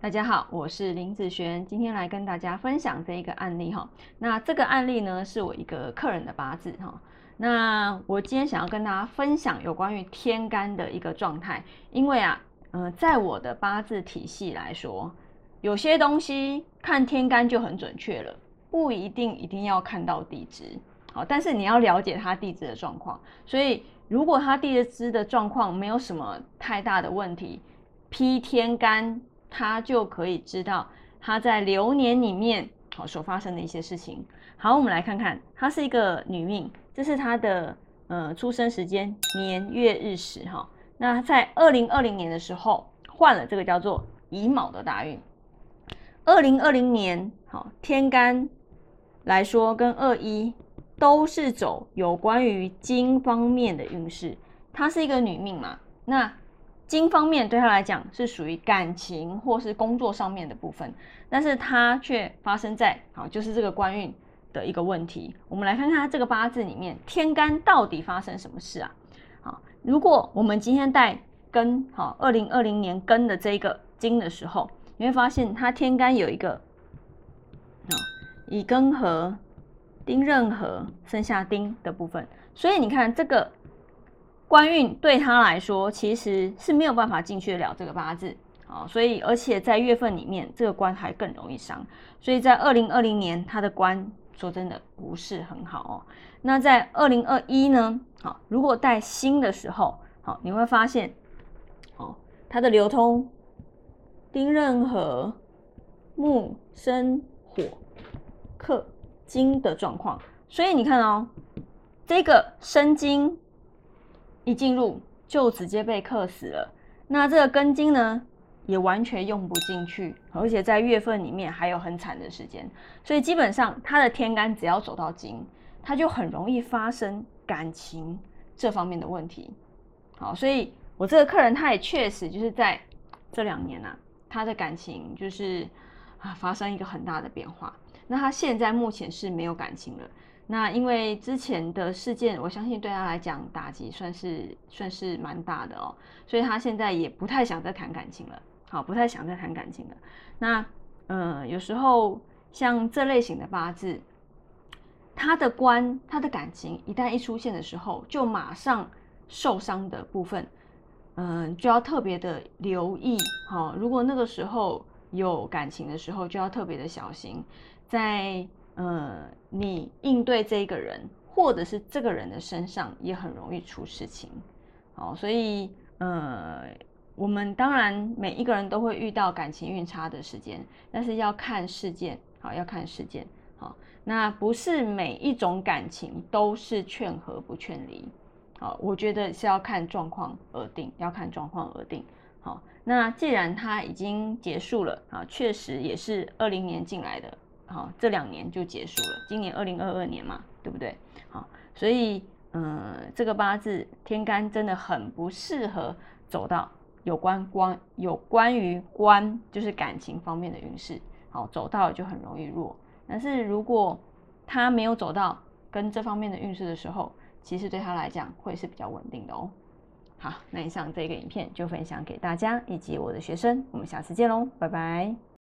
大家好，我是林子璇，今天来跟大家分享这一个案例哈。那这个案例呢，是我一个客人的八字哈。那我今天想要跟大家分享有关于天干的一个状态，因为啊，呃，在我的八字体系来说，有些东西看天干就很准确了，不一定一定要看到地支。好，但是你要了解他地支的状况，所以如果他地支的状况没有什么太大的问题，批天干。他就可以知道他在流年里面好所发生的一些事情。好，我们来看看，她是一个女命，这是她的呃出生时间年月日时哈。那在二零二零年的时候换了这个叫做乙卯的大运。二零二零年好天干来说跟二一都是走有关于金方面的运势。她是一个女命嘛，那。金方面对他来讲是属于感情或是工作上面的部分，但是他却发生在好就是这个官运的一个问题。我们来看看他这个八字里面天干到底发生什么事啊？好，如果我们今天带庚好二零二零年庚的这个金的时候，你会发现它天干有一个啊乙庚合丁壬合剩下丁的部分，所以你看这个。官运对他来说其实是没有办法进去得了这个八字啊，所以而且在月份里面这个官还更容易伤，所以在二零二零年他的官说真的不是很好哦。那在二零二一呢？好，如果带辛的时候，好，你会发现，哦，它的流通丁壬合木生火克金的状况，所以你看哦，这个生金。一进入就直接被克死了，那这个根金呢也完全用不进去，而且在月份里面还有很惨的时间，所以基本上他的天干只要走到金，他就很容易发生感情这方面的问题。好，所以我这个客人他也确实就是在这两年呐，他的感情就是啊发生一个很大的变化。那他现在目前是没有感情了。那因为之前的事件，我相信对他来讲打击算是算是蛮大的哦，所以他现在也不太想再谈感情了，好，不太想再谈感情了。那呃，有时候像这类型的八字，他的官他的感情一旦一出现的时候，就马上受伤的部分，嗯，就要特别的留意。好，如果那个时候有感情的时候，就要特别的小心，在。呃，你应对这个人，或者是这个人的身上，也很容易出事情。好，所以呃，我们当然每一个人都会遇到感情运差的时间，但是要看事件，好，要看事件。好，那不是每一种感情都是劝和不劝离。好，我觉得是要看状况而定，要看状况而定。好，那既然它已经结束了啊，确实也是二零年进来的。好，这两年就结束了。今年二零二二年嘛，对不对？好，所以嗯，这个八字天干真的很不适合走到有关关有关于关，就是感情方面的运势。好，走到就很容易弱。但是如果他没有走到跟这方面的运势的时候，其实对他来讲会是比较稳定的哦。好，那以上这个影片就分享给大家以及我的学生，我们下次见喽，拜拜。